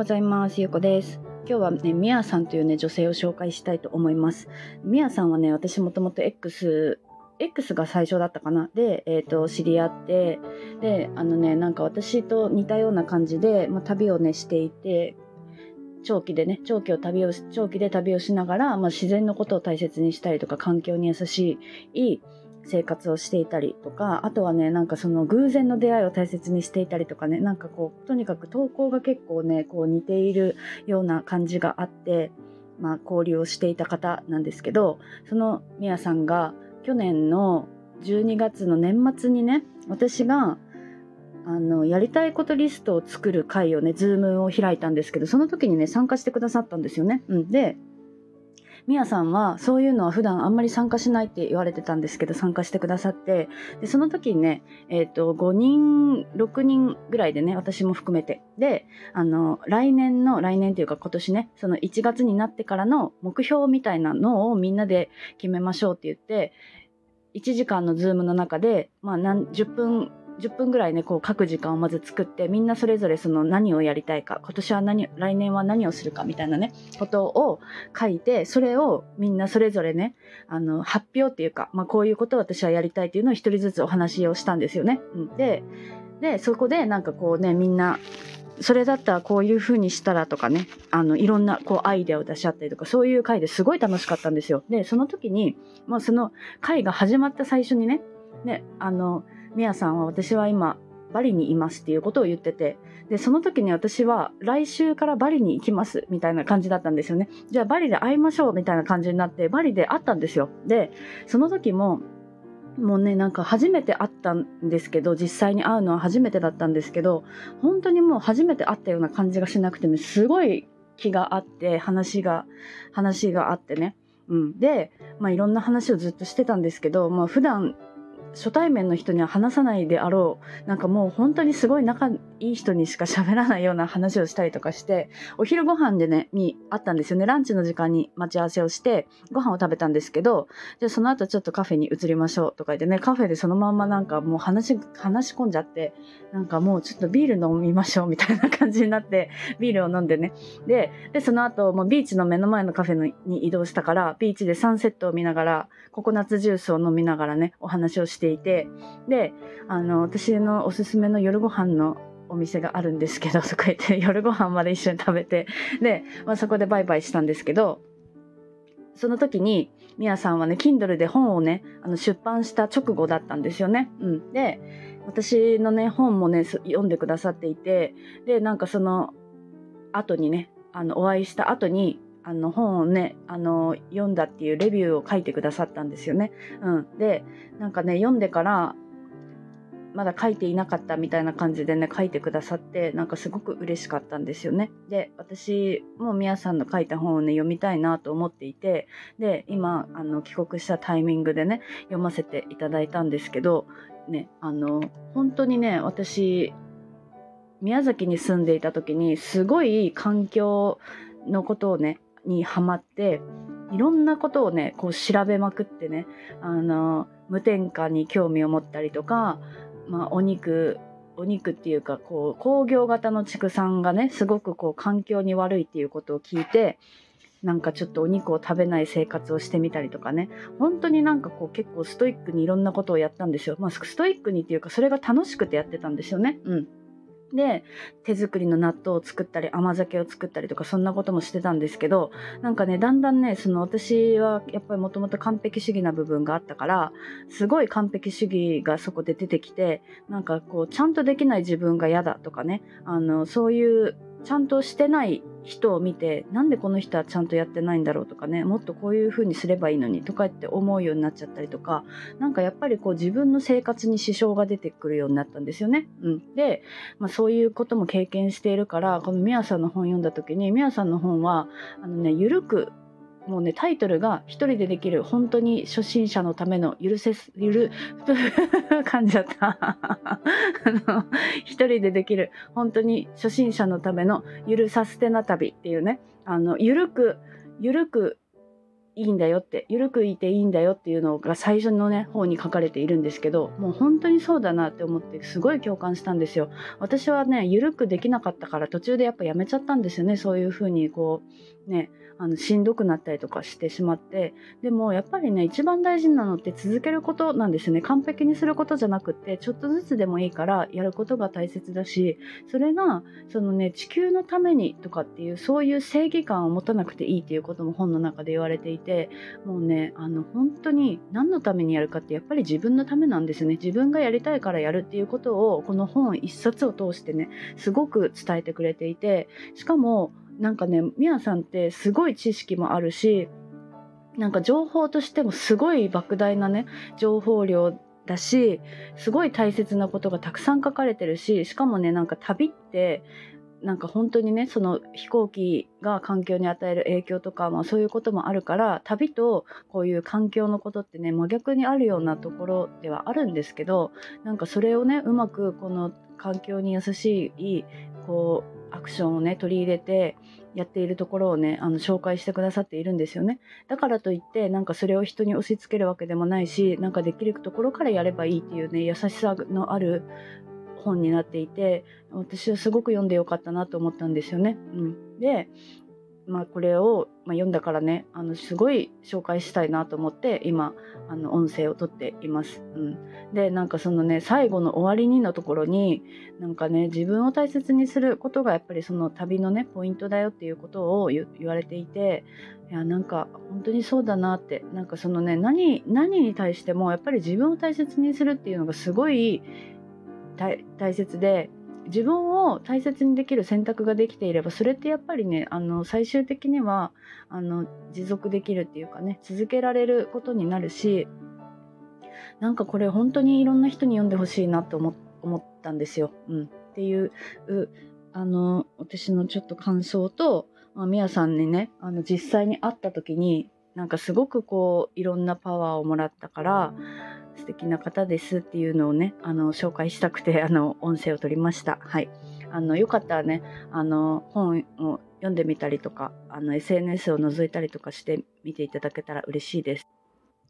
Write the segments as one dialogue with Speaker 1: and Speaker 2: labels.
Speaker 1: ございます。ゆうこです。今日はね、みやさんというね、女性を紹介したいと思います。みやさんはね、私もともと X、X が最初だったかな。で、えっ、ー、と、知り合って、で、あのね、なんか私と似たような感じで、まあ、旅をね、していて、長期でね、長期を旅を、長期で旅をしながら、まあ、自然のことを大切にしたりとか、環境に優しい、生活をしていたりとか、あとはね、なんかその偶然の出会いを大切にしていたりとかね、なんかこう、とにかく投稿が結構ね、こう似ているような感じがあって、まあ交流をしていた方なんですけど、そのみやさんが去年の12月の年末にね、私があの、やりたいことリストを作る会をね、ズームを開いたんですけど、その時にね、参加してくださったんですよね。うん。で、みやさんはそういうのは普段あんまり参加しないって言われてたんですけど、参加してくださって、で、その時にね、えっ、ー、と、5人、6人ぐらいでね、私も含めて。で、あの、来年の、来年というか今年ね、その1月になってからの目標みたいなのをみんなで決めましょうって言って、1時間のズームの中で、まあ何、10分10分ぐらいね、こう書く時間をまず作って、みんなそれぞれその何をやりたいか、今年は何、来年は何をするかみたいなね、ことを書いて、それをみんなそれぞれね、あの、発表っていうか、まあこういうことを私はやりたいっていうのを一人ずつお話をしたんですよね。で、で、そこでなんかこうね、みんな、それだったらこういう風にしたらとかね、あの、いろんなこうアイデアを出し合ったりとか、そういう回ですごい楽しかったんですよ。で、その時に、まあその回が始まった最初にね、ね、あの、みやさんは私は今、バリにいますっていうことを言ってて、で、その時に私は来週からバリに行きますみたいな感じだったんですよね。じゃあバリで会いましょうみたいな感じになって、バリで会ったんですよ。で、その時も、もうね、なんか初めて会ったんですけど、実際に会うのは初めてだったんですけど、本当にもう初めて会ったような感じがしなくてね、すごい気があって、話が、話があってね。うん。で、まあいろんな話をずっとしてたんですけど、まあ普段初対面の人には話さないであろう、なんかもう本当にすごい仲いい人にしか喋らないような話をしたりとかして、お昼ご飯でね、にあったんですよね。ランチの時間に待ち合わせをして、ご飯を食べたんですけど、じゃあその後ちょっとカフェに移りましょうとか言ってね、カフェでそのまんまなんかもう話、話し込んじゃって、なんかもうちょっとビール飲みましょうみたいな感じになって、ビールを飲んでね。で、で、その後もうビーチの目の前のカフェに移動したから、ビーチでサンセットを見ながら、ココナッツジュースを飲みながらね、お話をしていて、で、あの、私のおすすめの夜ご飯のお店があるんですけど、そこ行って 夜ご飯まで一緒に食べて、で、まあ、そこでバイバイしたんですけど、その時に、みやさんはね、Kindle で本をね、あの出版した直後だったんですよね。うん。で、私のね、本もね、読んでくださっていて、で、なんかその後にね、あの、お会いした後に、あの本をね、あの、読んだっていうレビューを書いてくださったんですよね。うん。で、なんかね、読んでから、まだ書いていなかったみたいな感じでね、書いてくださって、なんかすごく嬉しかったんですよね。で、私もみやさんの書いた本をね、読みたいなと思っていて、で、今、あの、帰国したタイミングでね、読ませていただいたんですけど、ね、あの、本当にね、私、宮崎に住んでいた時に、すごい環境のことをね、にハマって、いろんなことをね、こう調べまくってね、あの、無添加に興味を持ったりとか、まあ、お肉、お肉っていうか、こう、工業型の畜産がね、すごくこう、環境に悪いっていうことを聞いて、なんかちょっとお肉を食べない生活をしてみたりとかね、本当になんかこう結構ストイックにいろんなことをやったんですよ。まあストイックにっていうかそれが楽しくてやってたんですよね。うん。で、手作りの納豆を作ったり、甘酒を作ったりとか、そんなこともしてたんですけど、なんかね、だんだんね、その私はやっぱりもともと完璧主義な部分があったから、すごい完璧主義がそこで出てきて、なんかこう、ちゃんとできない自分が嫌だとかね、あの、そういうちゃんとしてない人を見てなんでこの人はちゃんとやってないんだろうとかねもっとこういうふうにすればいいのにとかって思うようになっちゃったりとかなんかやっぱりこう自分の生活に支障が出てくるようになったんですよね。うん、で、まあ、そういうことも経験しているからこのみやさんの本読んだ時にみやさんの本はあのね緩くもうね、タイトルが一人でできる本当に初心者のための許せす、ゆる、感じちゃった。あの、一人でできる本当に初心者のためのゆるサステナ旅っていうね、あの、ゆるく、ゆるくいいんだよって緩くいていいんだよっていうのが最初のね方に書かれているんですけどもう本当にそうだなって思ってすごい共感したんですよ。私はね緩くできなかったから途中でやっぱやめちゃったんですよね。そういう風にこうねあのしんどくなったりとかしてしまってでもやっぱりね一番大事なのって続けることなんですね。完璧にすることじゃなくてちょっとずつでもいいからやることが大切だしそれがそのね地球のためにとかっていうそういう正義感を持たなくていいっていうことも本の中で言われていてもうねあの本当に何のためにやるかってやっぱり自分のためなんですね。自分がやりたいからやるっていうことをこの本一冊を通してねすごく伝えてくれていてしかもなんかね、みやさんってすごい知識もあるし、なんか情報としてもすごい莫大なね、情報量だし、すごい大切なことがたくさん書かれてるし、しかもね、なんか旅って、なんか本当にねその飛行機が環境に与える影響とか、まあ、そういうこともあるから旅とこういう環境のことってね真逆にあるようなところではあるんですけどなんかそれをねうまくこの環境に優しいこうアクションをね取り入れてやっているところをねあの紹介してくださっているんですよねだからといってなんかそれを人に押し付けるわけでもないしなんかできるところからやればいいっていうね優しさのある本になっていて私はすごく読んでよかったなと思ったんですよね。うん、でまあ、これを、まあ、読んだからねあのすごい紹介したいなと思って今あの音声をとっています。うん、でなんかそのね最後の終わりにのところになんかね自分を大切にすることがやっぱりその旅のねポイントだよっていうことを言われていていやなんか本当にそうだなってなんかそのね何何に対してもやっぱり自分を大切にするっていうのがすごい大切で自分を大切にできる選択ができていればそれってやっぱりねあの最終的にはあの持続できるっていうかね続けられることになるしなんかこれ本当にいろんな人に読んでほしいなと思思ったんですよ。うん、っていうあの私のちょっと感想と、まあ、みやさんにねあの実際に会った時になんかすごくこういろんなパワーをもらったから敵な方ですっていうのをねあの紹介したくて あの音声を取りました。はいあのよかったらねあの本を読んでみたりとかあの SNS を覗いたりとかして見ていただけたら嬉しいです。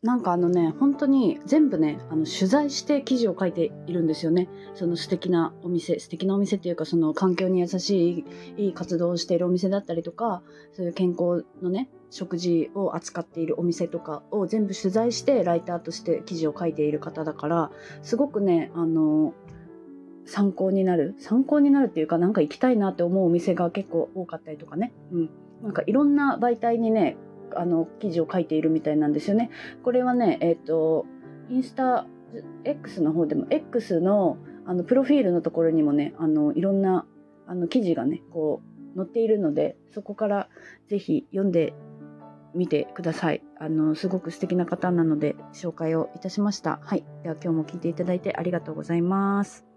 Speaker 1: なんかあのね、本当に全部ね、あの取材して記事を書いているんですよね。その素敵なお店、素敵なお店っていうか、その環境に優しいいい活動をしているお店だったりとか、そういう健康のね、食事を扱っているお店とかを全部取材してライターとして記事を書いている方だからすごくねあの参考になる参考になるっていうかなんか行きたいなって思うお店が結構多かったりとかね、うん、なんかいろんな媒体にねあの記事を書いているみたいなんですよね。これはねえっ、ー、とインスタ X の方でも X のあのプロフィールのところにもねあのいろんなあの記事がねこう載っているのでそこからぜひ読んで見てください。あの、すごく素敵な方なので紹介をいたしました。はい。では今日も聞いていただいてありがとうございます。